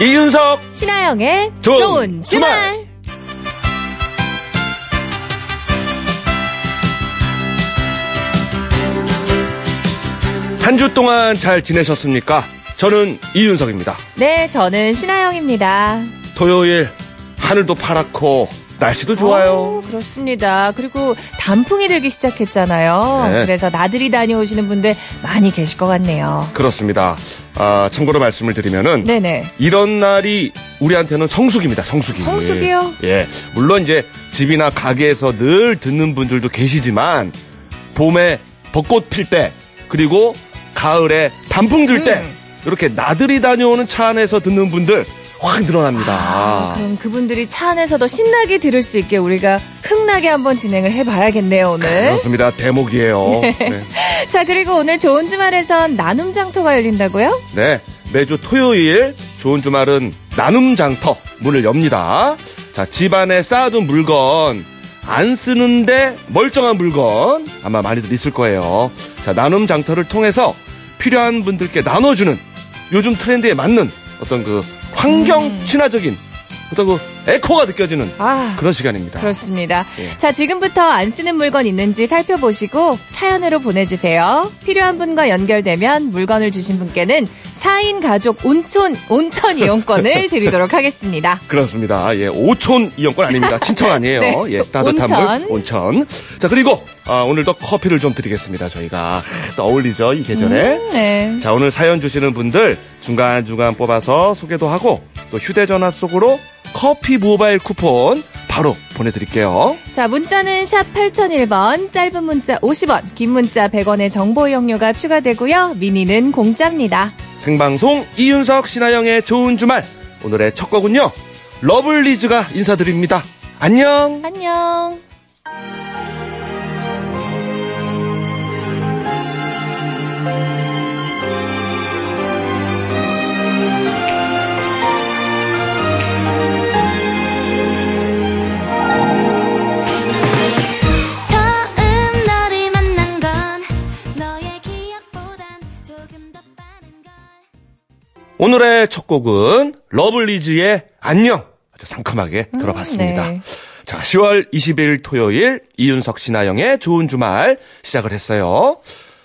이윤석 신하영의 좋은 좋은, 주말. 주말. 한 주 동안 잘 지내셨습니까? 저는 이윤석입니다. 네, 저는 신하영입니다. 토요일 하늘도 파랗고 날씨도 좋아요. 어, 그렇습니다. 그리고 단풍이 들기 시작했잖아요. 네. 그래서 나들이 다녀오시는 분들 많이 계실 것 같네요. 그렇습니다. 아, 참고로 말씀을 드리면은 네네. 이런 날이 우리한테는 성수기입니다. 성수기. 성수기요? 예. 물론 이제 집이나 가게에서 늘 듣는 분들도 계시지만 봄에 벚꽃 필 때 그리고 가을에 단풍 들때 음. 이렇게 나들이 다녀오는 차 안에서 듣는 분들 확 늘어납니다. 아, 그럼 그분들이 차 안에서 더 신나게 들을 수 있게 우리가 흥나게 한번 진행을 해봐야겠네요, 오늘. 그렇습니다. 대목이에요. 네. 자, 그리고 오늘 좋은 주말에선 나눔 장터가 열린다고요? 네, 매주 토요일 좋은 주말은 나눔 장터 문을 엽니다. 자, 집안에 쌓아둔 물건 안 쓰는데 멀쩡한 물건 아마 많이들 있을 거예요. 자, 나눔 장터를 통해서 필요한 분들께 나눠주는 요즘 트렌드에 맞는 어떤 그 환경 친화적인 어떤 그 에코가 느껴지는 아, 그런 시간입니다. 그렇습니다. 예. 자, 지금부터 안 쓰는 물건 있는지 살펴보시고 사연으로 보내주세요. 필요한 분과 연결되면 물건을 주신 분께는 4인 가족 온천, 온천 이용권을 드리도록 하겠습니다. 그렇습니다. 예, 오촌 이용권 아닙니다. 친척 아니에요. 네, 예, 따뜻한 온천. 물, 온천. 자, 그리고, 아, 오늘도 커피를 좀 드리겠습니다. 저희가. 또 어울리죠, 이 계절에. 음, 네. 자, 오늘 사연 주시는 분들 중간중간 뽑아서 소개도 하고, 또 휴대전화 속으로 커피 모바일 쿠폰 바로 보내드릴게요. 자, 문자는 샵 8001번, 짧은 문자 50원, 긴 문자 100원의 정보 이용료가 추가되고요. 미니는 공짜입니다. 생방송 이윤석 신하영의 좋은 주말. 오늘의 첫 곡은요, 러블리즈가 인사드립니다. 안녕! 안녕. 오늘의 첫 곡은 러블리즈의 안녕 아주 상큼하게 들어봤습니다. 네. 자, 10월 20일 토요일 이윤석 신하영의 좋은 주말 시작을 했어요.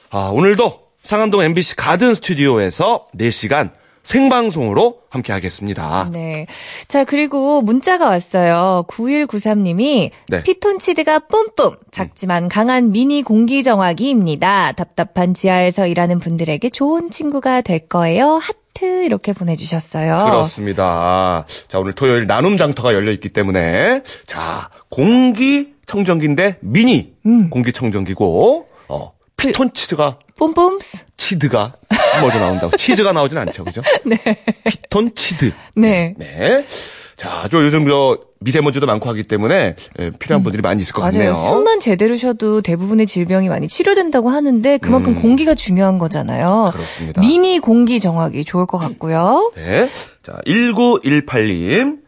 아, 오늘도 상암동 MBC 가든 스튜디오에서 4시간 생방송으로 함께 하겠습니다. 네. 자, 그리고 문자가 왔어요. 9193님이 네. 피톤치드가 뿜뿜 작지만 강한 미니 공기 정화기입니다. 답답한 지하에서 일하는 분들에게 좋은 친구가 될 거예요. 하트 이렇게 보내주셨어요. 그렇습니다. 자, 오늘 토요일 나눔 장터가 열려 있기 때문에 자, 공기 청정기인데 미니 음. 공기 청정기고 어, 피톤치드가 뿜뿜스. 치드가 먼저 나온다고. 치즈가 나오진 않죠. 그죠? 네. 피톤 치드. 네. 네. 자, 저 요즘 저 미세먼지도 많고 하기 때문에 예, 필요한 분들이 많이 있을 것 음. 맞아요. 같네요. 숨만 제대로 쉬어도 대부분의 질병이 많이 치료된다고 하는데 그만큼 공기가 중요한 거잖아요. 음. 그렇습니다. 미니 공기 정화기 좋을 것 같고요. 네. 자, 1918님.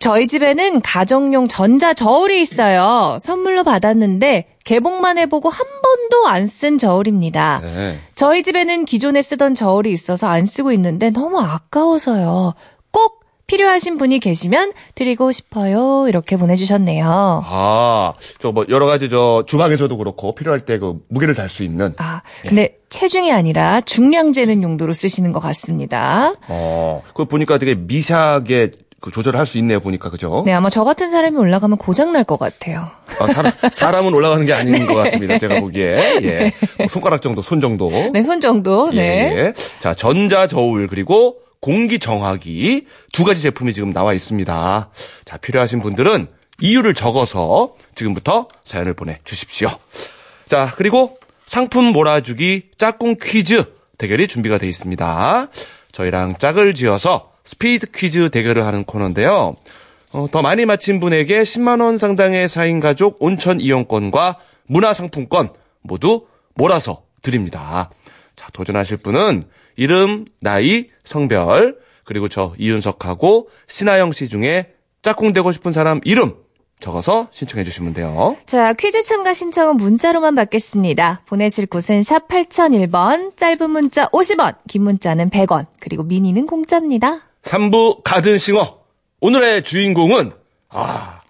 저희 집에는 가정용 전자 저울이 있어요. 선물로 받았는데 개봉만 해보고 한 번도 안 쓴 저울입니다. 네. 저희 집에는 기존에 쓰던 저울이 있어서 안 쓰고 있는데 너무 아까워서요. 꼭 필요하신 분이 계시면 드리고 싶어요. 이렇게 보내주셨네요. 아, 저 뭐 여러 가지 저 주방에서도 그렇고 필요할 때 그 무게를 달 수 있는 아, 근데 체중이 아니라 중량 재는 용도로 쓰시는 것 같습니다. 어, 그거 보니까 되게 미세하게 그 조절할 수 있네요, 보니까. 그죠? 네, 아마 저 같은 사람이 올라가면 고장 날 것 같아요. 아, 사람, 사람은 올라가는 게 아닌 것 같습니다. 제가 보기에. 예. 뭐 손가락 정도, 손 정도. 네, 손 정도. 네. 예, 예. 자, 전자 저울 그리고 공기 정화기 두 가지 제품이 지금 나와 있습니다. 자, 필요하신 분들은 이유를 적어서 지금부터 사연을 보내주십시오. 자, 그리고 상품 몰아주기 짝꿍 퀴즈 대결이 준비가 되어 있습니다. 저희랑 짝을 지어서 스피드 퀴즈 대결을 하는 코너인데요. 어, 더 많이 맞힌 분에게 10만원 상당의 4인 가족 온천 이용권과 문화상품권 모두 몰아서 드립니다. 자, 도전하실 분은 이름, 나이, 성별, 그리고 저 이윤석하고 신하영 씨 중에 짝꿍 되고 싶은 사람 이름 적어서 신청해 주시면 돼요. 자, 퀴즈 참가 신청은 문자로만 받겠습니다. 보내실 곳은 샵 8001번, 짧은 문자 50원, 긴 문자는 100원, 그리고 미니는 공짜입니다. 3부 가든싱어. 오늘의 주인공은, 아,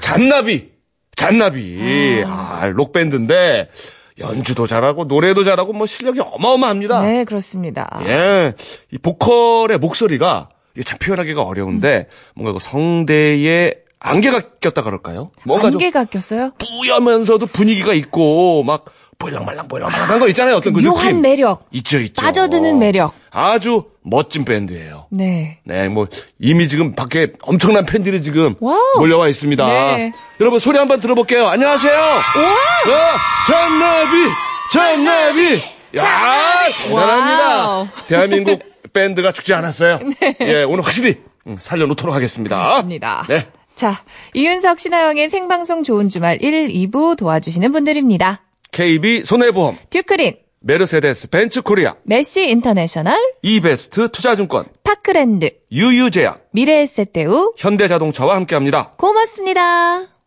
잔나비. 잔나비. 아, 록밴드인데, 연주도 잘하고, 노래도 잘하고, 뭐, 실력이 어마어마합니다. 네, 그렇습니다. 예. 이 보컬의 목소리가, 참 표현하기가 어려운데, 뭔가 그 성대에 안개가 꼈다 그럴까요? 뭔가 좀 안개가 꼈어요? 뿌여면서도 분위기가 있고, 막, 볼랑말랑, 볼랑말랑한 거 있잖아요. 어떤 그 묘한 느낌. 매력. 있죠, 있죠. 빠져드는 매력. 아주 멋진 밴드예요. 네. 네, 뭐 이미 지금 밖에 엄청난 팬들이 지금 wow. 몰려와 있습니다. 네. 여러분 소리 한번 들어볼게요. 안녕하세요. 와, 잔나비, 잔나비. 야, 대단합니다. 네. 대한민국 밴드가 죽지 않았어요. 예, 오늘 확실히 음, 살려놓도록 하겠습니다. 그렇습니다. 네. 자, 이윤석 신아영의 생방송 좋은 주말 1, 2부 도와주시는 분들입니다. KB 손해보험, 듀크린, 메르세데스 벤츠 코리아, 메시 인터내셔널, 이베스트 투자증권, 파크랜드, 유유제약, 미래에셋대우, 현대자동차와 함께합니다. 고맙습니다.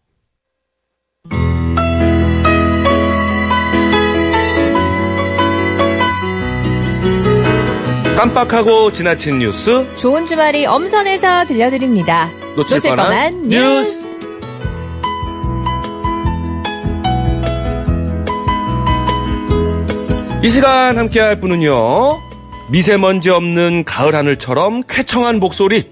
깜빡하고 지나친 뉴스 좋은 주말이 엄선해서 들려드립니다. 놓칠 뻔한 뉴스. 이 시간 함께할 분은요 미세먼지 없는 가을 하늘처럼 쾌청한 목소리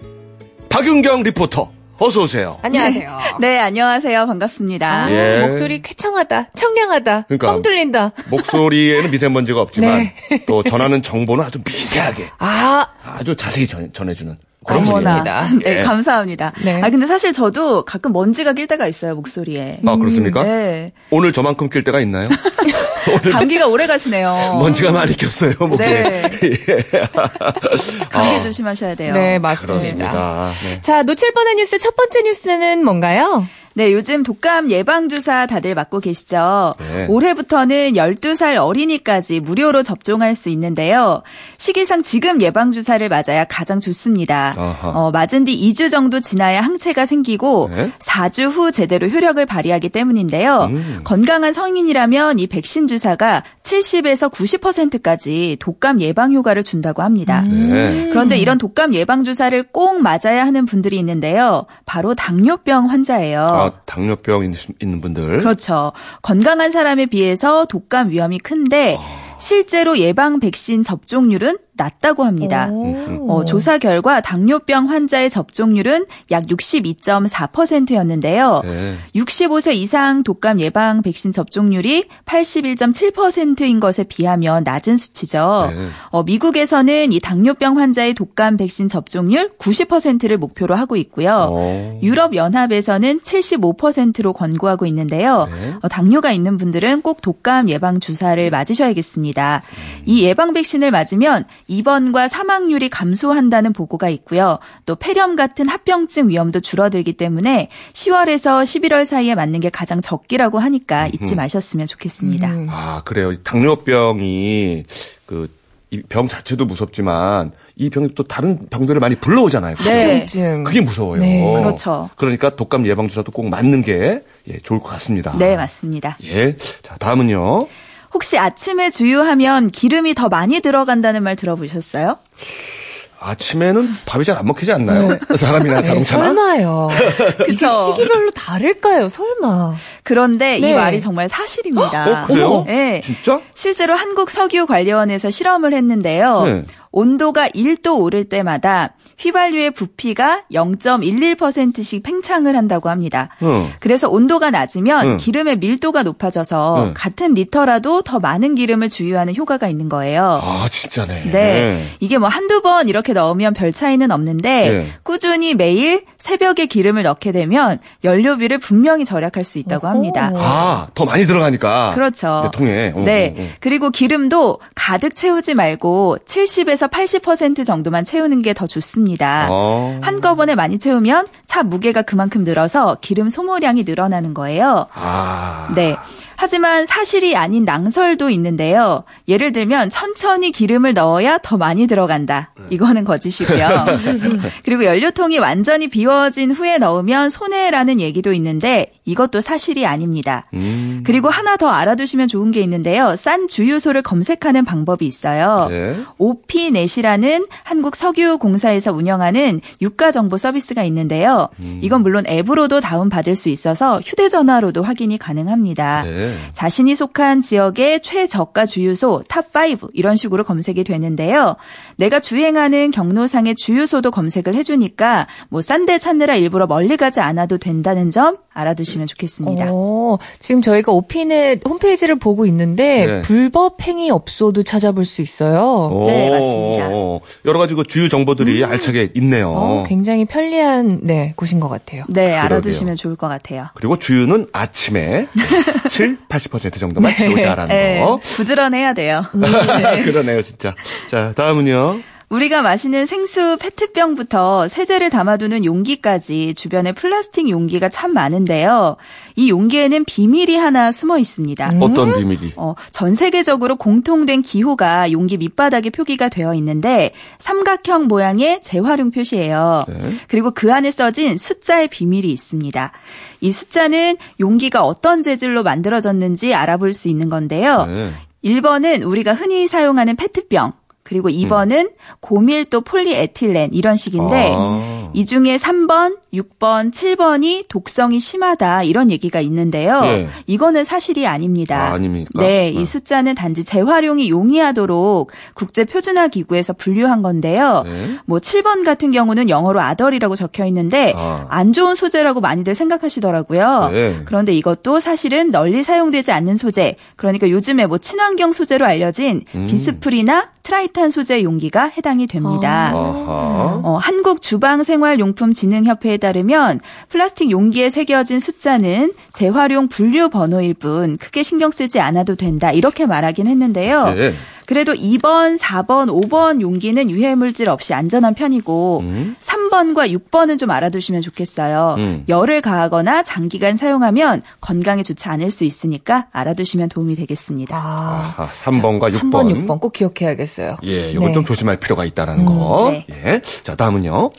박윤경 리포터 어서 오세요. 안녕하세요. 네, 안녕하세요. 반갑습니다. 아, 예. 목소리 쾌청하다, 청량하다, 그러니까. 뻥 뚫린다. 목소리에는 미세먼지가 없지만 네. 또 전하는 정보는 아주 미세하게 아, 아주 자세히 전, 전해주는. 어머나. 네, 예. 감사합니다. 네. 아, 근데 사실 저도 가끔 먼지가 낄 때가 있어요, 목소리에. 아 그렇습니까? 네. 오늘 저만큼 낄 때가 있나요? 감기가 오래 가시네요. 먼지가 많이 꼈어요 목에. 네. 예. 감기 아, 조심하셔야 돼요. 네, 맞습니다. 그렇습니다. 네. 자, 놓칠 뻔한 뉴스 첫 번째 뉴스는 뭔가요? 네, 요즘 독감 예방주사 다들 맞고 계시죠? 네. 올해부터는 12살 어린이까지 무료로 접종할 수 있는데요. 시기상 지금 예방주사를 맞아야 가장 좋습니다. 어, 맞은 뒤 2주 정도 지나야 항체가 생기고 네. 4주 후 제대로 효력을 발휘하기 때문인데요. 음. 건강한 성인이라면 이 백신 주사가 70에서 90%까지 독감 예방 효과를 준다고 합니다. 네. 그런데 이런 독감 예방 주사를 꼭 맞아야 하는 분들이 있는데요. 바로 당뇨병 환자예요. 아, 당뇨병 있- 있는 분들. 그렇죠. 건강한 사람에 비해서 독감 위험이 큰데 실제로 예방 백신 접종률은 낮다고 합니다. 오. 어, 조사 결과 당뇨병 환자의 접종률은 약 62.4%였는데요. 네. 65세 이상 독감 예방 백신 접종률이 81.7%인 것에 비하면 낮은 수치죠. 네. 어, 미국에서는 이 당뇨병 환자의 독감 백신 접종률 90%를 목표로 하고 있고요. 어. 유럽 연합에서는 75%로 권고하고 있는데요. 네. 어, 당뇨가 있는 분들은 꼭 독감 예방 주사를 맞으셔야겠습니다. 이 예방 백신을 맞으면 입원과 사망률이 감소한다는 보고가 있고요. 또 폐렴 같은 합병증 위험도 줄어들기 때문에 10월에서 11월 사이에 맞는 게 가장 적기라고 하니까 잊지 마셨으면 좋겠습니다. 음. 아, 그래요. 당뇨병이 그 이병 자체도 무섭지만 이 병이 또 다른 병들을 많이 불러오잖아요. 네. 그게 무서워요. 네, 그렇죠. 그러니까 독감 예방 주사도 꼭 맞는 게 예, 좋을 것 같습니다. 네, 맞습니다. 예. 자, 다음은요. 혹시 아침에 주유하면 기름이 더 많이 들어간다는 말 들어보셨어요? 아침에는 밥이 잘 안 먹히지 않나요? 사람이나 네, 자동차나? 설마요. 이게 그쵸. 시기별로 다를까요? 설마. 그런데 네. 이 말이 정말 사실입니다. 어, 그래요? 네. 진짜? 실제로 한국석유관리원에서 실험을 했는데요. 네. 온도가 1도 오를 때마다 휘발유의 부피가 0.11%씩 팽창을 한다고 합니다. 응. 그래서 온도가 낮으면 응. 기름의 밀도가 높아져서 응. 같은 리터라도 더 많은 기름을 주유하는 효과가 있는 거예요. 아, 진짜네. 네. 이게 뭐 한두 번 이렇게 넣으면 별 차이는 없는데 네. 꾸준히 매일 새벽에 기름을 넣게 되면 연료비를 분명히 절약할 수 있다고 어허. 합니다. 아, 더 많이 들어가니까. 그렇죠. 내 통에. 어, 네. 어, 어. 그리고 기름도 가득 채우지 말고 70에서 80% 정도만 채우는 게 더 좋습니다. 어. 한꺼번에 많이 채우면 차 무게가 그만큼 늘어서 기름 소모량이 늘어나는 거예요. 아. 네. 하지만 사실이 아닌 낭설도 있는데요. 예를 들면 천천히 기름을 넣어야 더 많이 들어간다. 이거는 거짓이고요. 그리고 연료통이 완전히 비워진 후에 넣으면 손해라는 얘기도 있는데 이것도 사실이 아닙니다. 음. 그리고 하나 더 알아두시면 좋은 게 있는데요. 싼 주유소를 검색하는 방법이 있어요. 네. 오피넷이라는 한국 석유공사에서 운영하는 유가 정보 서비스가 있는데요. 음. 이건 물론 앱으로도 다운받을 수 있어서 휴대전화로도 확인이 가능합니다. 네. 자신이 속한 지역의 최저가 주유소 top 5 이런 식으로 검색이 되는데요. 내가 주행하는 경로상의 주유소도 검색을 해주니까 뭐 싼 데 찾느라 일부러 멀리 가지 않아도 된다는 점 알아두시면 좋겠습니다. 어, 지금 저희가 오피넷 홈페이지를 보고 있는데 네. 불법 행위 업소도 찾아볼 수 있어요. 오, 네, 맞습니다. 여러 가지 그 주유 정보들이 알차게 있네요. 어, 굉장히 편리한 네 곳인 것 같아요. 네, 그러게요. 알아두시면 좋을 것 같아요. 그리고 주유는 아침에 7, 80% 정도만 치우자라는 네, 거. 부지런해야 돼요. 그러네요, 진짜. 자, 다음은요. 우리가 마시는 생수 페트병부터 세제를 담아두는 용기까지 주변에 플라스틱 용기가 참 많은데요. 이 용기에는 비밀이 하나 숨어 있습니다. 어떤 비밀이? 어, 전 세계적으로 공통된 기호가 용기 밑바닥에 표기가 되어 있는데 삼각형 모양의 재활용 표시예요. 네. 그리고 그 안에 써진 숫자의 비밀이 있습니다. 이 숫자는 용기가 어떤 재질로 만들어졌는지 알아볼 수 있는 건데요. 네. 1번은 우리가 흔히 사용하는 페트병. 그리고 2번은 고밀도 폴리에틸렌 이런 식인데 아. 이 중에 3번, 6번, 7번이 독성이 심하다 이런 얘기가 있는데요. 예. 이거는 사실이 아닙니다. 아, 아닙니까? 네, 네. 이 숫자는 단지 재활용이 용이하도록 국제 표준화 기구에서 분류한 건데요. 네. 뭐 7번 같은 경우는 영어로 other이라고 적혀 있는데 아. 안 좋은 소재라고 많이들 생각하시더라고요. 네. 그런데 이것도 사실은 널리 사용되지 않는 소재. 그러니까 요즘에 뭐 친환경 소재로 알려진 음. 비스프리나 트라이탄 소재 용기가 해당이 됩니다. 아하. 어, 한국 주방생활용품진흥협회에 따르면 플라스틱 용기에 새겨진 숫자는 재활용 분류 번호일 뿐 크게 신경 쓰지 않아도 된다 이렇게 말하긴 했는데요. 네. 그래도 2번, 4번, 5번 용기는 유해 물질 없이 안전한 편이고 음. 3번과 6번은 좀 알아두시면 좋겠어요. 음. 열을 가하거나 장기간 사용하면 건강에 좋지 않을 수 있으니까 알아두시면 도움이 되겠습니다. 아, 아하, 3번과 6번. 3번, 6번 꼭 기억해야겠어요. 예, 요건 네. 좀 조심할 필요가 있다라는 거. 네. 예. 자, 다음은요.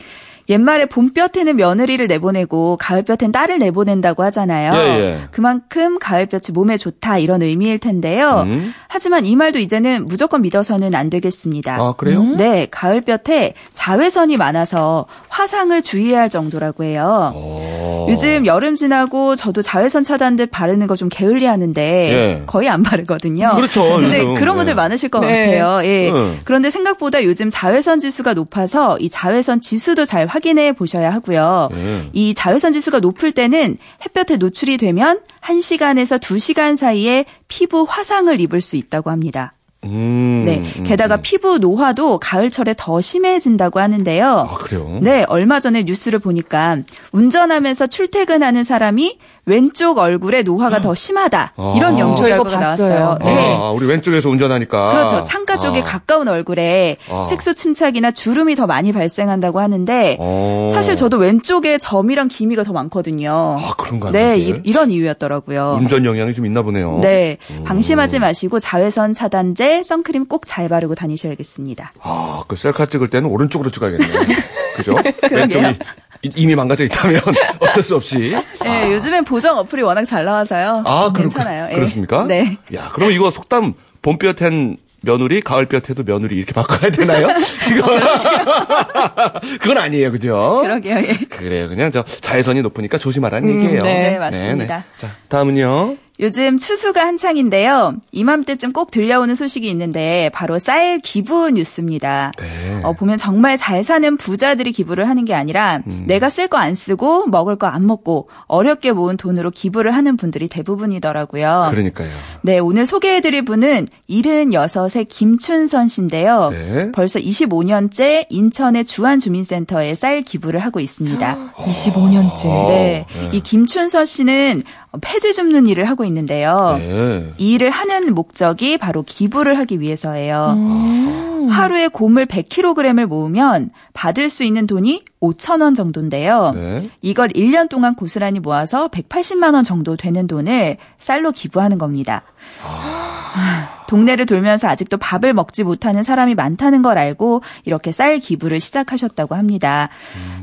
옛말에 봄볕에는 며느리를 내보내고 가을볕엔 딸을 내보낸다고 하잖아요. 예, 예. 그만큼 가을볕이 몸에 좋다 이런 의미일 텐데요. 음. 하지만 이 말도 이제는 무조건 믿어서는 안 되겠습니다. 아, 그래요? 네, 가을볕에 자외선이 많아서 화상을 주의해야 할 정도라고 해요. 오. 요즘 여름 지나고 저도 자외선 차단제 바르는 거 좀 게을리 하는데 예. 거의 안 바르거든요. 그렇죠, 근데 요즘. 그런 분들 예. 많으실 것 네. 같아요. 예. 음. 그런데 생각보다 요즘 자외선 지수가 높아서 이 자외선 지수도 잘 확인해 보셔야 하고요. 예. 이 자외선 지수가 높을 때는 햇볕에 노출이 되면 1시간에서 2시간 사이에 피부 화상을 입을 수 있다고 합니다. 음. 네. 음, 게다가 음. 피부 노화도 가을철에 더 심해진다고 하는데요. 아, 그래요? 네, 얼마 전에 뉴스를 보니까 운전하면서 출퇴근하는 사람이 왼쪽 얼굴에 노화가 더 심하다. 아. 이런 연구 결과가 봤어요. 나왔어요. 네. 네. 아, 우리 왼쪽에서 운전하니까. 그렇죠. 창가 쪽에 아. 가까운 얼굴에 아. 색소 침착이나 주름이 더 많이 발생한다고 하는데 어. 사실 저도 왼쪽에 점이랑 기미가 더 많거든요. 아, 그런가요? 네? 이, 런 이유였더라고요. 운전 영향이 좀 있나 보네요. 네, 음. 방심하지 마시고 자외선 차단제, 선크림 꼭 잘 바르고 다니셔야겠습니다. 아, 그 셀카 찍을 때는 오른쪽으로 찍어야겠네요. 그죠? 왼쪽이 이- 이미 망가져 있다면 어쩔 수 없이. 네, 요즘엔 보정 어플이 워낙 잘 나와서요. 아, 그렇, 괜찮아요. 예. 그렇습니까? 네. 야, 그럼 이거 속담 봄볕엔 며느리, 가을볕에도 며느리 이렇게 바꿔야 되나요? 이거 그건 아니에요, 그죠? 그러게요. 예. 그래요. 그냥 저 자외선이 높으니까 조심하라는 음, 얘기예요. 네. 네, 맞습니다. 자, 다음은요. 요즘 추수가 한창인데요. 이맘때쯤 꼭 들려오는 소식이 있는데 바로 쌀 기부 뉴스입니다. 네. 어, 보면 정말 잘 사는 부자들이 기부를 하는 게 아니라 음. 내가 쓸 거 안 쓰고 먹을 거 안 먹고 어렵게 모은 돈으로 기부를 하는 분들이 대부분이더라고요. 그러니까요. 네, 오늘 소개해드릴 분은 76의 김춘선 씨인데요. 네. 벌써 25년째 인천의 주한주민센터에 쌀 기부를 하고 있습니다. 25년째. 어, 네. 네. 이 김춘서 씨는 폐지 줍는 일을 하고 있는데요. 네. 이 일을 하는 목적이 바로 기부를 하기 위해서예요. 음. 하루에 고물 100kg을 모으면 받을 수 있는 돈이 5천 원 정도인데요. 네. 이걸 1년 동안 고스란히 모아서 180만 원 정도 되는 돈을 쌀로 기부하는 겁니다. 동네를 돌면서 아직도 밥을 먹지 못하는 사람이 많다는 걸 알고 이렇게 쌀 기부를 시작하셨다고 합니다.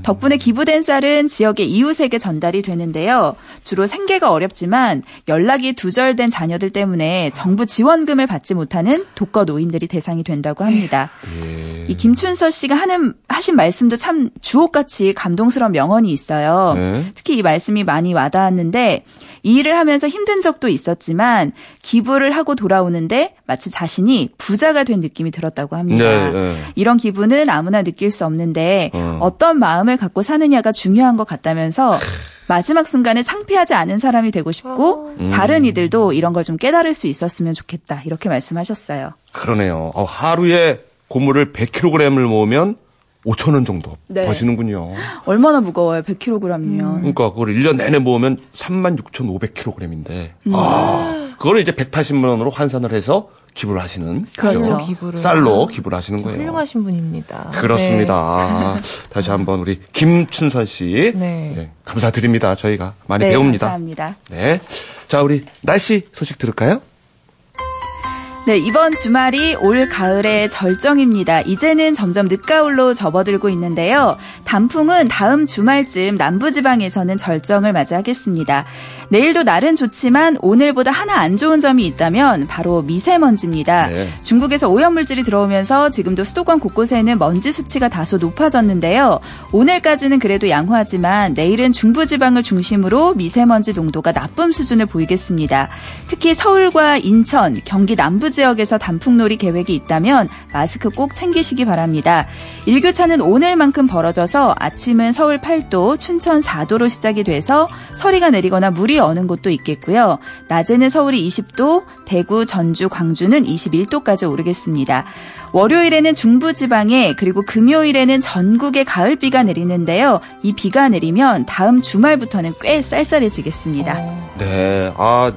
덕분에 기부된 쌀은 지역의 이웃에게 전달이 되는데요. 주로 생계가 어렵지만 연락이 두절된 자녀들 때문에 정부 지원금을 받지 못하는 독거 노인들이 대상이 된다고 합니다. 이 김춘서 씨가 하는 하신 말씀도 참 주옥같이 감동스러운 명언이 있어요. 네. 특히 이 말씀이 많이 와닿았는데 이 일을 하면서 힘든 적도 있었지만 기부를 하고 돌아오는데 마치 자신이 부자가 된 느낌이 들었다고 합니다. 네, 네. 이런 기분은 아무나 느낄 수 없는데 어. 어떤 마음을 갖고 사느냐가 중요한 것 같다면서 마지막 순간에 창피하지 않은 사람이 되고 싶고 음. 다른 이들도 이런 걸 좀 깨달을 수 있었으면 좋겠다 이렇게 말씀하셨어요. 그러네요. 어, 하루에 고물을 100kg을 모으면 5천 원 정도 네. 버시는군요. 얼마나 무거워요 100kg이면. 그러니까 그걸 1년 내내 모으면 36,500kg인데 음. 아, 그거를 이제 180만 원으로 환산을 해서 기부를 하시는 그렇죠. 기부를. 쌀로 기부를 하시는 거예요. 훌륭하신 분입니다. 그렇습니다. 아, 다시 한번 우리 김춘선 씨 네. 네, 감사드립니다. 저희가 많이 네, 배웁니다. 감사합니다. 네. 자, 우리 날씨 소식 들을까요? 네, 이번 주말이 올 가을의 절정입니다. 이제는 점점 늦가을로 접어들고 있는데요. 단풍은 다음 주말쯤 남부지방에서는 절정을 맞이하겠습니다. 내일도 날은 좋지만 오늘보다 하나 안 좋은 점이 있다면 바로 미세먼지입니다. 네. 중국에서 오염물질이 들어오면서 지금도 수도권 곳곳에는 먼지 수치가 다소 높아졌는데요. 오늘까지는 그래도 양호하지만 내일은 중부지방을 중심으로 미세먼지 농도가 나쁨 수준을 보이겠습니다. 특히 서울과 인천, 경기 남부 지역에서 단풍놀이 계획이 있다면 마스크 꼭 챙기시기 바랍니다. 일교차는 오늘만큼 벌어져서 아침은 서울 8도, 춘천 4도로 시작이 돼서 서리가 내리거나 물이 어는 곳도 있겠고요. 낮에는 서울이 20도, 대구, 전주, 광주는 21도까지 오르겠습니다. 월요일에는 중부지방에 그리고 금요일에는 전국에 가을비가 내리는데요. 이 비가 내리면 다음 주말부터는 꽤 쌀쌀해지겠습니다. 네. 아,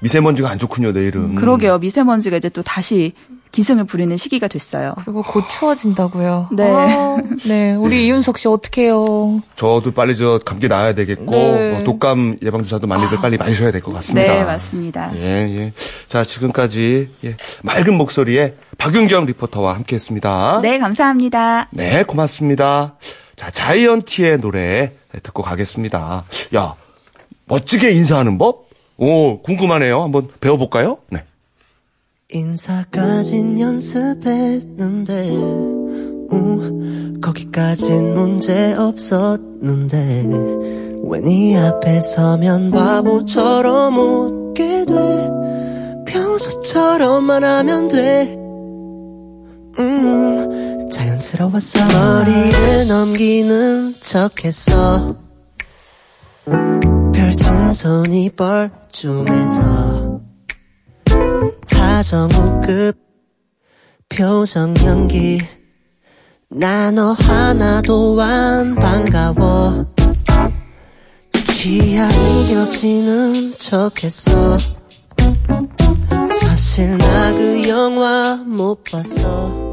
미세먼지가 안 좋군요, 내일은. 그러게요. 미세먼지가 이제 또 다시 기승을 부리는 시기가 됐어요. 그리고 곧 추워진다고요. 네. 아, 네. 우리 이윤석 씨 어떡해요. 저도 빨리 저 감기 나아야 되겠고 네. 뭐 독감 예방 주사도 많이들 빨리 맞으셔야 될 것 같습니다. 네, 맞습니다. 예, 예. 자, 지금까지 예, 맑은 목소리의 박윤경 리포터와 함께 했습니다. 네, 감사합니다. 네, 고맙습니다. 자, 자이언티의 노래 듣고 가겠습니다. 야, 멋지게 인사하는 법? 오, 궁금하네요. 한번 배워볼까요? 네. 인사까진 연습했는데 음, 거기까진 문제 없었는데 왜네 앞에 서면 바보처럼 웃게 돼. 평소처럼만 하면 돼. 음, 자연스러웠어 머리를 넘기는 척했어. 펼친 손이 뻘쭘해서 다정우급. 표정 연기. 나 너 하나도 안 반가워. 취향이 겹치는 척했어. 사실 나 그 영화 못 봤어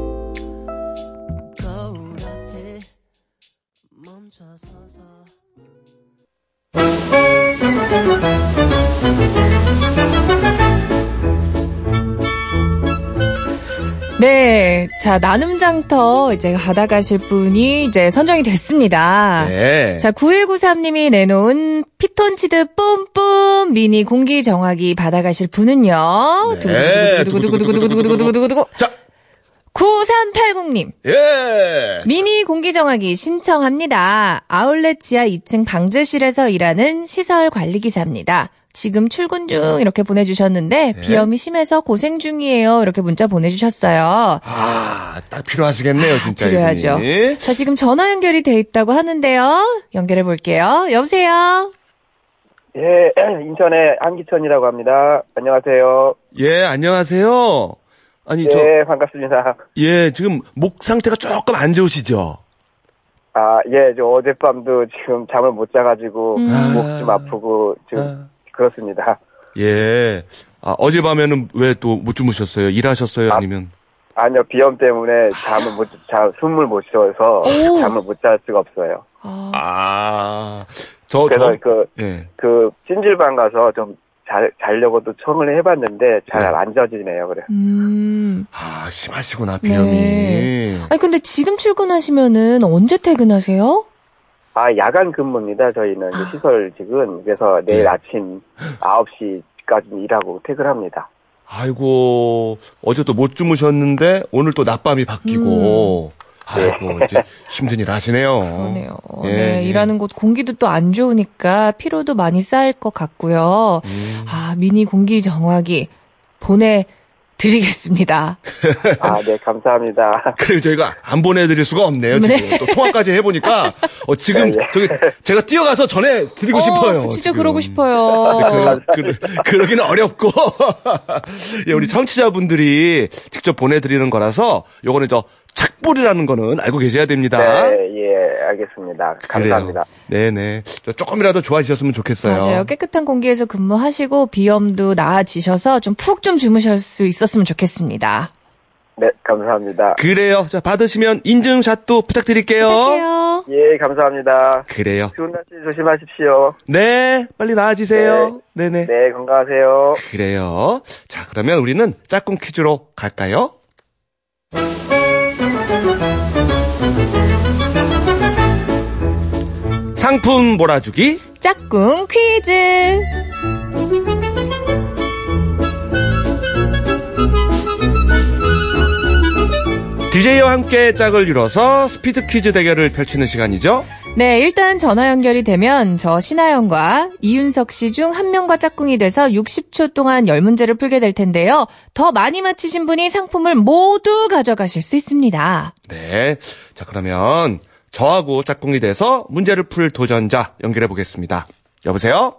네. 자, 나눔장터 이제 받아가실 분이 이제 선정이 됐습니다. 네. 자, 9193님이 내놓은 피톤치드 뿜뿜 미니 공기 정화기 받아가실 분은요. 네. 두구두구두구두구두구두구두구두구두구두구. 자, 9380님. 예. 미니 공기정화기 신청합니다. 아울렛 지하 2층 방제실에서 일하는 시설 관리기사입니다. 지금 출근 중 이렇게 보내주셨는데 비염이 심해서 고생 중이에요. 이렇게 문자 보내주셨어요. 아, 딱 필요하시겠네요, 진짜. 이분이. 자, 지금 전화 연결이 돼 있다고 하는데요. 연결해 볼게요. 여보세요? 예, 인천의 한기천이라고 합니다. 안녕하세요. 예, 안녕하세요. 아니, 저, 예, 반갑습니다. 예, 지금 목 상태가 조금 안 좋으시죠? 아, 예, 저 어젯밤도 지금 잠을 못 자가지고 음. 목좀 아프고 지금 아, 그렇습니다. 예. 아, 어젯밤에는 왜 또 못 주무셨어요? 일하셨어요? 아, 아니면? 아니요, 비염 때문에 잠을 못, 자, 숨을 못 쉬어서 오. 잠을 못 잘 수가 없어요. 아, 아, 저, 그래서 저, 그, 예. 그, 찜질방 가서 좀 잘, 자려고도 청을 해봤는데 잘 네. 안 젖이네요, 그래. 음. 아, 심하시구나, 비염이. 네. 아니, 근데 지금 출근하시면은 언제 퇴근하세요? 아, 야간 근무입니다, 저희는. 이제 시설직은. 그래서 내일 네. 아침 9시까지 일하고 퇴근합니다. 아이고, 어제 또 못 주무셨는데, 오늘 또 낮밤이 바뀌고, 아이고, 이제 힘든 일 하시네요. 그러네요. 예, 네, 예. 일하는 곳 공기도 또 안 좋으니까 피로도 많이 쌓일 것 같고요. 음. 아, 미니 공기 정화기 보내 드리겠습니다. 아, 네, 감사합니다. 그리고 저희가 안 보내드릴 수가 없네요, 지금. 네. 또 통화까지 해보니까, 어, 지금, 네, 예. 저기, 제가 뛰어가서 전해드리고 싶어요. 어, 진짜 지금. 그러고 싶어요. 그, 그, 그 러기는 어렵고. 예, 우리 청취자분들이 직접 보내드리는 거라서, 요거는 저, 착불이라는 거는 알고 계셔야 됩니다. 네, 예, 알겠습니다. 감사합니다. 그래요. 네네. 저 조금이라도 좋아지셨으면 좋겠어요. 맞아요. 깨끗한 공기에서 근무하시고 비염도 나아지셔서 좀 푹 좀 주무실 수 있었으면 좋겠습니다. 네, 감사합니다. 그래요. 자, 받으시면 인증샷도 부탁드릴게요. 부탁해요. 예, 감사합니다. 그래요. 좋은 날씨 조심하십시오. 네, 빨리 나아지세요. 네. 네 네, 건강하세요. 그래요. 자, 그러면 우리는 짝꿍 퀴즈로 갈까요? 상품 몰아주기. 짝꿍 퀴즈. DJ와 함께 짝을 이뤄서 스피드 퀴즈 대결을 펼치는 시간이죠. 네, 일단 전화 연결이 되면 저 신하영과 이윤석 씨 중 한 명과 짝꿍이 돼서 60초 동안 10문제를 풀게 될 텐데요. 더 많이 맞히신 분이 상품을 모두 가져가실 수 있습니다. 네. 자, 그러면 저하고 짝꿍이 돼서 문제를 풀 도전자 연결해 보겠습니다. 여보세요?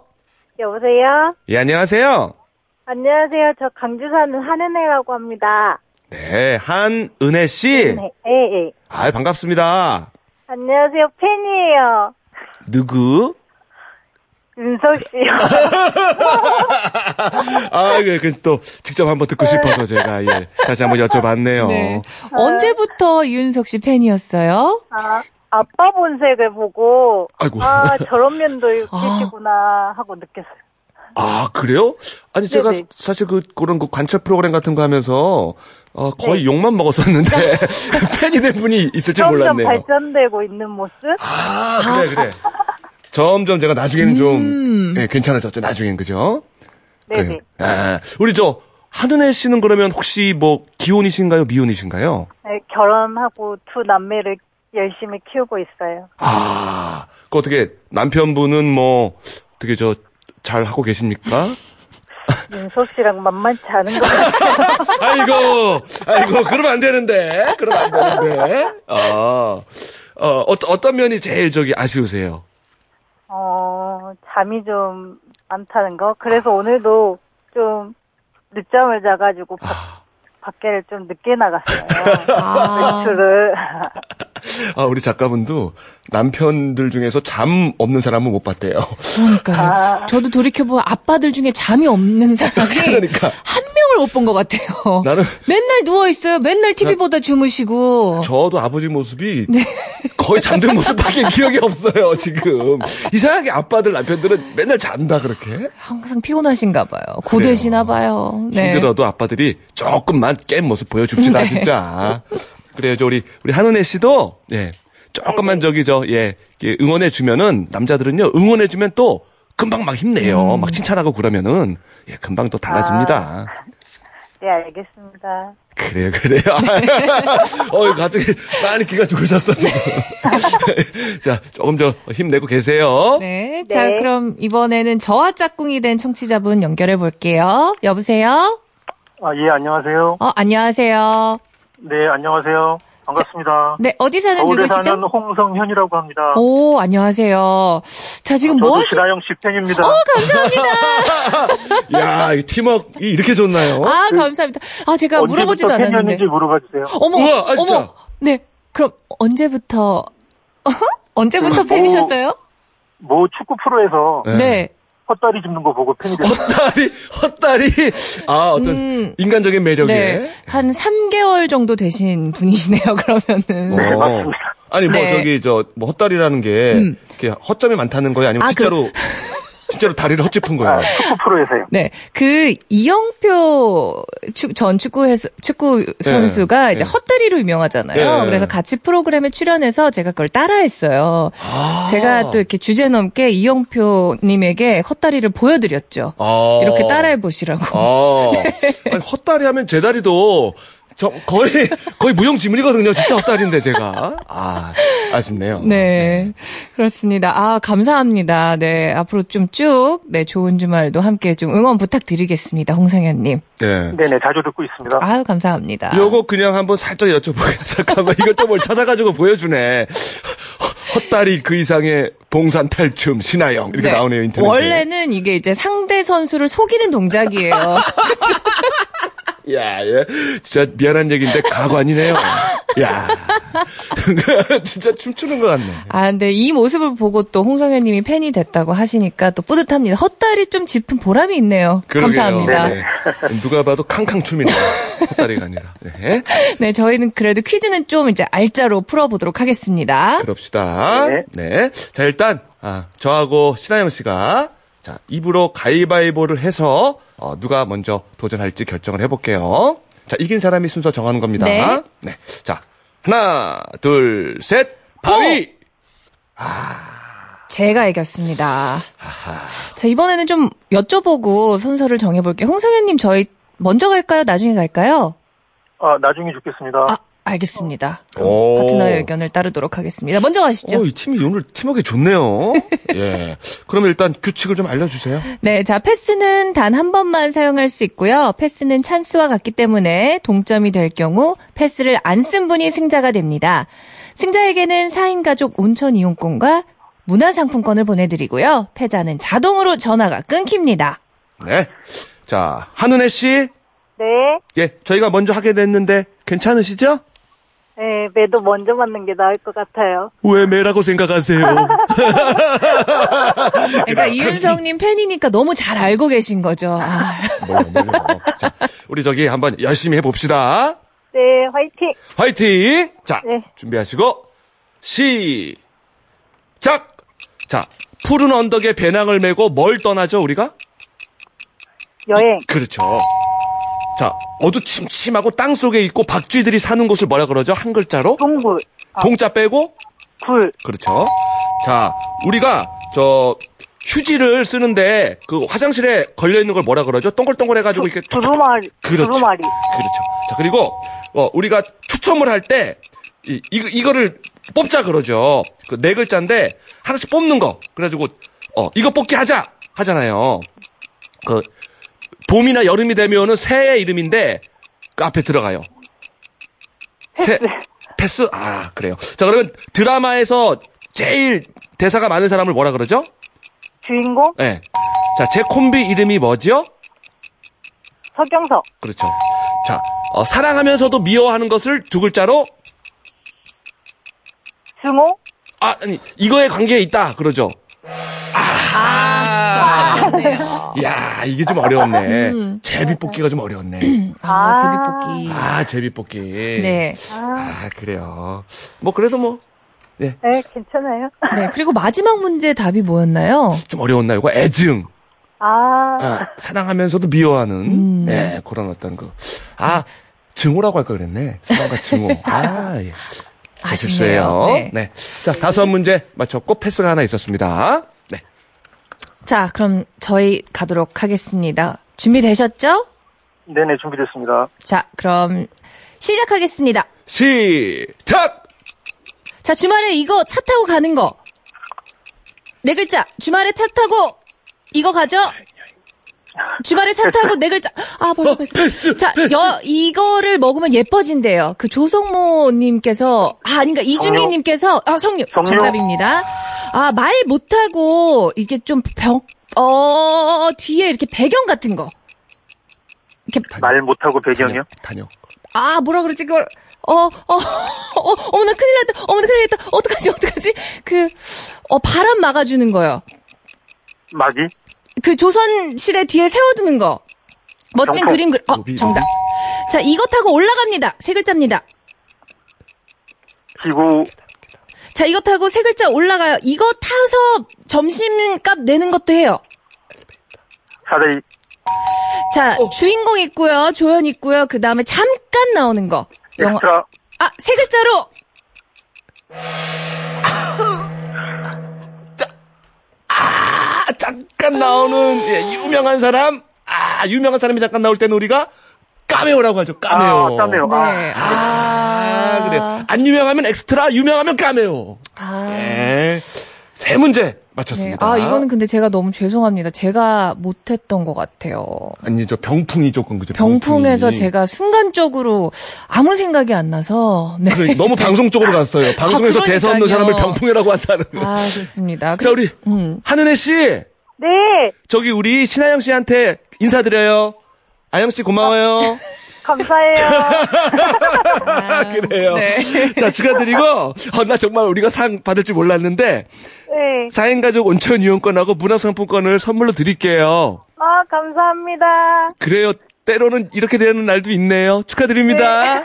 여보세요? 예, 안녕하세요. 안녕하세요. 저 강주 사는 한은혜라고 합니다. 네, 한은혜 씨. 네, 예, 예. 아, 반갑습니다. 안녕하세요. 팬이에요. 누구? 윤석 씨요. 아, 그, 그, 또, 직접 한번 듣고 싶어서 제가, 예, 다시 한번 여쭤봤네요. 네. 언제부터 이윤석 씨 팬이었어요? 아, 아빠 본색을 보고, 아이고. 아, 저런 면도 아. 계시구나 하고 느꼈어요. 아, 그래요? 아니, 제가 네네. 사실 그, 그런 그 관찰 프로그램 같은 거 하면서, 어, 거의 네. 욕만 먹었었는데, 팬이 된 분이 있을 줄 점점 몰랐네요. 발전되고 있는 모습? 아, 그래, 그래. 점점 제가 나중에는 음. 좀, 예, 괜찮아졌죠, 나중엔, 그죠? 네네. 그래요. 아, 우리 저, 한은혜 씨는 그러면 혹시 뭐, 기혼이신가요, 미혼이신가요? 네, 결혼하고 두 남매를 열심히 키우고 있어요. 아, 그 어떻게, 남편분은 뭐, 어떻게 저, 잘 하고 계십니까? 윤석 씨랑 만만치 않은 것 같아요. 아이고, 아이고, 그러면 안 되는데, 그러면 안 되는데. 아, 어, 어, 어떤 면이 제일 저기 아쉬우세요? 어, 잠이 좀 많다는 거. 그래서 오늘도 좀 늦잠을 자가지고 밖, 밖에를 좀 늦게 나갔어요. 아, 외출을. 아, 우리 작가분도 남편들 중에서 잠 없는 사람은 못 봤대요. 그러니까요. 저도 돌이켜보면 아빠들 중에 잠이 없는 사람이 그러니까. 한 명을 못 본 것 같아요. 나는 맨날 누워있어요. 맨날 TV 보다 주무시고. 저도 아버지 모습이 네. 거의 잠든 모습밖에 기억이 없어요, 지금. 이상하게 아빠들, 남편들은 맨날 잔다, 그렇게. 항상 피곤하신가 봐요. 고되시나 봐요. 네. 힘들어도 아빠들이 조금만 깬 모습 보여줍시다, 네. 진짜. 그래요, 저 우리, 우리 한은혜 씨도, 예, 조금만 저기, 저, 예, 이렇게 응원해 주면은, 남자들은요, 응원해 주면 또, 금방 막 힘내요. 음. 막 칭찬하고 그러면은, 예, 금방 또 달라집니다. 네, 알겠습니다. 그래요, 그래요. 어, 갑자기 많이 기가 죽으셨어, 지금. 자, 조금 더 힘내고 계세요. 네. 네. 자, 그럼 이번에는 저와 짝꿍이 된 청취자분 연결해 볼게요. 여보세요? 아, 예, 안녕하세요. 어, 안녕하세요. 네, 안녕하세요. 반갑습니다. 네, 어디 사는 서울에 누구시죠? 사는 홍성현이라고 합니다. 오, 안녕하세요. 자, 지금 저도 뭐 하시... 신하영 씨 팬입니다. 어, 감사합니다. 야, 이 팀워크 이렇게 좋나요? 아, 감사합니다. 아, 제가 물어보지도 언제부터 않았는데. 팬이었는지 물어봐 주세요. 어머, 우와, 아. 어머. 네, 그럼 언제부터 언제부터 팬이셨어요? 뭐 축구 프로에서 네. 네. 헛다리 짚는 거 보고 팬이 됐어요. 헛다리, 헛다리. 아, 어떤 음. 인간적인 매력에. 네. 한 3개월 정도 되신 분이시네요, 그러면은. 네, 어. 맞습니다. 아니, 뭐, 네. 저기, 저, 뭐, 헛다리라는 게, 음. 이렇게 헛점이 많다는 거예요? 아니면 아, 그- 진짜로, 진짜로 다리를 헛짚은 거예요? 축구 프로에서요. 네. 그 이영표 축- 전 축구 해서 축구 선수가 이제 네. 헛다리로 유명하잖아요. 네. 그래서 같이 프로그램에 출연해서 제가 그걸 따라했어요. 아. 제가 또 이렇게 주제 넘게 이영표 님에게 헛다리를 보여드렸죠. 아. 이렇게 따라해 보시라고. 아. 아니, 헛다리 하면 제 다리도, 저, 거의, 거의 무용지물이거든요. 진짜 헛다리인데, 제가. 아, 아쉽네요. 네. 그렇습니다. 아, 감사합니다. 네. 앞으로 좀 쭉, 네, 좋은 주말도 함께 좀 응원 부탁드리겠습니다. 홍상현님. 네. 네네, 자주 듣고 있습니다. 아유, 감사합니다. 요거 그냥 한번 살짝 여쭤볼게요. 잠깐만, 이걸 또 뭘 찾아가지고 보여주네. 헛다리 그 이상의 봉산 탈춤, 신하영. 이렇게 네. 나오네요, 인터넷에. 원래는 이게 이제 상대 선수를 속이는 동작이에요. 야, 예. 진짜 미안한 얘기인데 가관이네요. 야. 진짜 춤추는 것 같네. 아, 근데 이 모습을 보고 또 홍성현 님이 팬이 됐다고 하시니까 또 뿌듯합니다. 헛다리 좀 짚은 보람이 있네요. 그러게요. 감사합니다. 네. 누가 봐도 캉캉 춤이네요. 헛다리가 아니라. 네. 네, 저희는 그래도 퀴즈는 좀 이제 알짜로 풀어보도록 하겠습니다. 그럽시다. 네. 네. 자, 일단, 아, 저하고 신하영 씨가, 자, 입으로 가위바위보를 해서, 어, 누가 먼저 도전할지 결정을 해볼게요. 자, 이긴 사람이 순서 정하는 겁니다. 네. 자, 하나, 둘, 셋, 바위! 제가 이겼습니다. 자, 이번에는 좀 여쭤보고 순서를 정해볼게요. 홍성현 님 저희 먼저 갈까요? 나중에 갈까요? 아, 나중에 죽겠습니다. 아, 알겠습니다. 그럼 오. 파트너의 의견을 따르도록 하겠습니다. 먼저 가시죠. 어, 이 팀이 오늘 팀워크 좋네요. 예. 그러면 일단 규칙을 좀 알려주세요. 네, 자, 패스는 단 한 번만 사용할 수 있고요. 패스는 찬스와 같기 때문에 동점이 될 경우 패스를 안 쓴 분이 승자가 됩니다. 승자에게는 4인 가족 온천 이용권과 문화상품권을 보내드리고요. 패자는 자동으로 전화가 끊깁니다. 네. 자, 한은혜 씨. 네. 예, 저희가 먼저 하게 됐는데 괜찮으시죠? 네, 매도 먼저 맞는 게 나을 것 같아요. 왜 매라고 생각하세요? 그러니까 이윤성님 팬이니까 너무 잘 알고 계신 거죠. 아, 뭐야. 자, 우리 저기 한번 열심히 해봅시다. 네, 화이팅! 화이팅! 자, 네. 준비하시고, 시작! 자, 푸른 언덕에 배낭을 메고 뭘 떠나죠, 우리가? 여행, 그렇죠. 자, 어두침침하고 땅 속에 있고 박쥐들이 사는 곳을 뭐라 그러죠? 한 글자로? 동굴, 아. 동자 빼고? 굴, 그렇죠. 자, 우리가 저 휴지를 쓰는데 그 화장실에 걸려 있는 걸 뭐라 그러죠? 동글동글 해가지고 이렇게 두루마리, 그렇죠. 두루마리. 그렇죠. 자, 그리고 어, 우리가 추첨을 할 때 이, 이거, 이거를 뽑자 그러죠. 그 네 글자인데 하나씩 뽑는 거. 그래가지고 어, 이거 뽑기 하자 하잖아요. 그 봄이나 여름이 되면은 새의 이름인데 그 앞에 들어가요. 새 패스? 아, 그래요. 자, 그러면 드라마에서 제일 대사가 많은 사람을 뭐라 그러죠? 주인공, 예. 자, 제 콤비 이름이 뭐죠? 서경석, 그렇죠. 자, 어, 사랑하면서도 미워하는 것을 두 글자로 승호, 아, 아니, 이거에 관계에 있다. 그러죠. 아, 야, 이게 좀 어려웠네. 제비 뽑기가 좀 어려웠네. 아, 아. 제비 뽑기. 아, 제비 뽑기. 네. 아, 그래요. 뭐, 그래도 뭐, 네, 괜찮아요. 네. 그리고 마지막 문제 답이 뭐였나요? 좀 어려웠나, 이거 애증. 아, 아, 사랑하면서도 미워하는, 음. 네, 그런 어떤 그, 아, 증오라고 할 걸 그랬네. 사랑과 증오. 아, 예. 제 아쉽네요. 실수예요. 네. 네. 자, 다섯 문제 맞췄고 패스가 하나 있었습니다. 네. 자, 그럼 저희 가도록 하겠습니다. 준비되셨죠? 네네, 준비됐습니다. 자, 그럼 시작하겠습니다. 시작! 자, 주말에 이거 차 타고 가는 거. 네 글자. 주말에 차 타고 이거 가죠? 주말에 차 타고 네 글자. 아, 벌써 어. 패스, 자, 패스. 여, 이거를 먹으면 예뻐진대요. 그 조성모님께서, 아, 아닌가, 이준희님께서, 아, 성류. 성류. 정답입니다. 아, 말 못하고, 이게 좀 병, 어, 뒤에 이렇게 배경 같은 거. 이렇게, 말 못하고 배경이요? 단역. 아, 뭐라 그러지, 그걸. 어, 어, 어, 어머나 큰일 났다. 어머나 큰일 났다. 어떡하지, 어떡하지? 그, 어, 바람 막아주는 거요. 막이? 그 조선 시대 뒤에 세워두는 거. 멋진. 그림 그 어, 정답. 자, 이거 타고 올라갑니다. 세 글자입니다. 기구, 자, 이거 타고 세 글자 올라가요. 이거 타서 점심값 내는 것도 해요. 사다리, 자, 어. 주인공 있고요. 조연 있고요. 그 다음에 잠깐 나오는 거. 영화. 엑스트라, 아, 세 글자로! 잠깐 나오는 예, 유명한 사람. 아, 유명한 사람이 잠깐 나올 때는 우리가 까메오라고 하죠. 까메오. 아, 까메오. 아, 네. 아, 그래. 안 유명하면 엑스트라, 유명하면 까메오. 아. 예. 세 문제 네. 맞췄습니다. 아, 이거는 근데 제가 너무 죄송합니다. 제가 못했던 것 같아요. 아니, 저 병풍이 조금 그죠. 병풍에서. 제가 순간적으로 아무 생각이 안 나서. 네. 그래, 너무 방송 쪽으로 갔어요. 방송에서 대사 없는. 사람을 병풍이라고 한다는 거. 아, 좋습니다. 자, 우리 음. 한은혜 씨. 네. 저기 우리 신하영 씨한테 인사드려요. 아영 씨 고마워요. 감사해요. 아, 그래요. 네. 자, 축하드리고, 어, 나 정말 우리가 상 받을 줄 몰랐는데, 네. 4인 가족 온천 이용권하고 문화상품권을 선물로 드릴게요. 아, 감사합니다. 그래요. 때로는 이렇게 되는 날도 있네요. 축하드립니다. 네,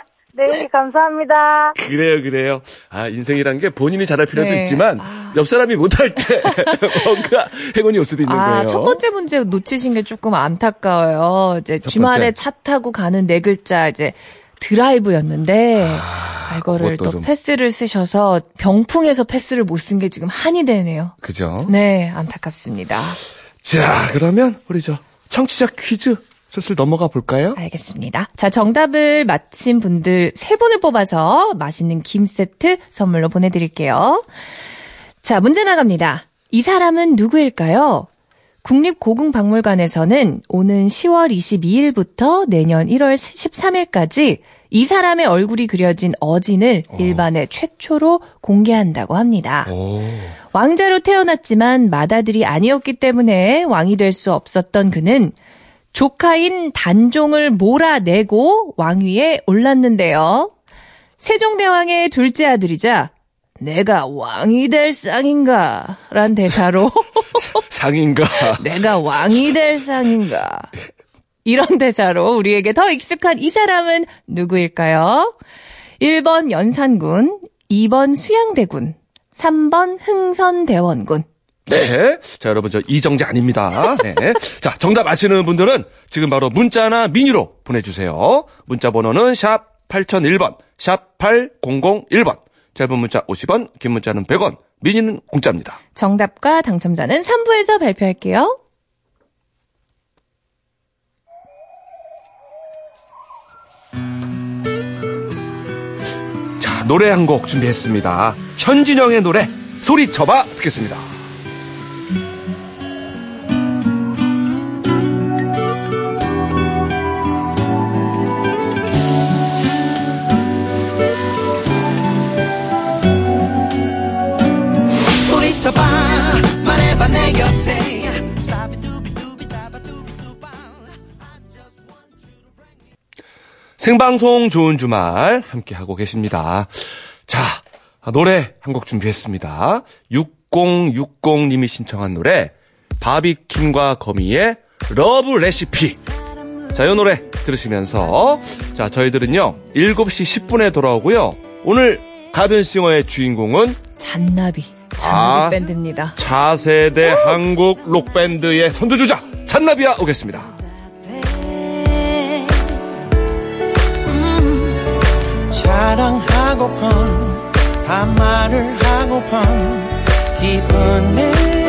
감사합니다. 그래요, 그래요. 아, 인생이란 게 본인이 잘할 필요도 네. 있지만, 옆 사람이 못할 때, 뭔가 행운이 올 수도 있는 아, 거예요. 첫 번째 문제 놓치신 게 조금 안타까워요. 이제 주말에. 차 타고 가는 네 글자 이제 드라이브였는데 아, 이거를 또 좀- 패스를 쓰셔서 병풍에서 패스를 못 쓴 게 지금 한이 되네요. 그죠? 네, 안타깝습니다. 자, 그러면 우리 저 청취자 퀴즈 슬슬 넘어가 볼까요? 알겠습니다. 자, 정답을 맞힌 분들 세 분을 뽑아서 맛있는 김 세트 선물로 보내드릴게요. 자, 문제 나갑니다. 이 사람은 누구일까요? 국립고궁박물관에서는 오는 10월 22일부터 내년 1월 13일까지 이 사람의 얼굴이 그려진 어진을 일반에 최초로 공개한다고 합니다. 오. 왕자로 태어났지만 맏아들이 아니었기 때문에 왕이 될 수 없었던 그는 조카인 단종을 몰아내고 왕위에 올랐는데요. 세종대왕의 둘째 아들이자 내가 왕이 될 쌍인가? 란 대사로 상인가? 내가 왕이 될 쌍인가? 이런 대사로 우리에게 더 익숙한 이 사람은 누구일까요? 1번 연산군, 2번 수양대군, 3번 흥선대원군. 네. 자, 여러분, 저 이정재 아닙니다. 네. 자, 정답 아시는 분들은 지금 바로 문자나 미니로 보내주세요. 문자 번호는 샵 8001번, 샵 8001번. 짧은 문자 50원, 긴 문자는 100원, 미니는 공짜입니다. 정답과 당첨자는 3부에서 발표할게요. 자, 노래 한 곡 준비했습니다. 현진영의 노래, 소리쳐봐 듣겠습니다. 생방송 좋은 주말 함께 하고 계십니다. 자, 노래 한 곡 준비했습니다. 6060님이 신청한 노래 바비킴과 거미의 Love Recipe. 자, 이 노래 들으시면서 자, 저희들은요. 7시 10분에 돌아오고요. 오늘 가든싱어의 주인공은 잔나비. 잔나비 아. 밴드입니다. 차세대 한국 록밴드의 선두주자 잔나비아 오겠습니다. 자랑하고픈 반말을 하고픈 기분 내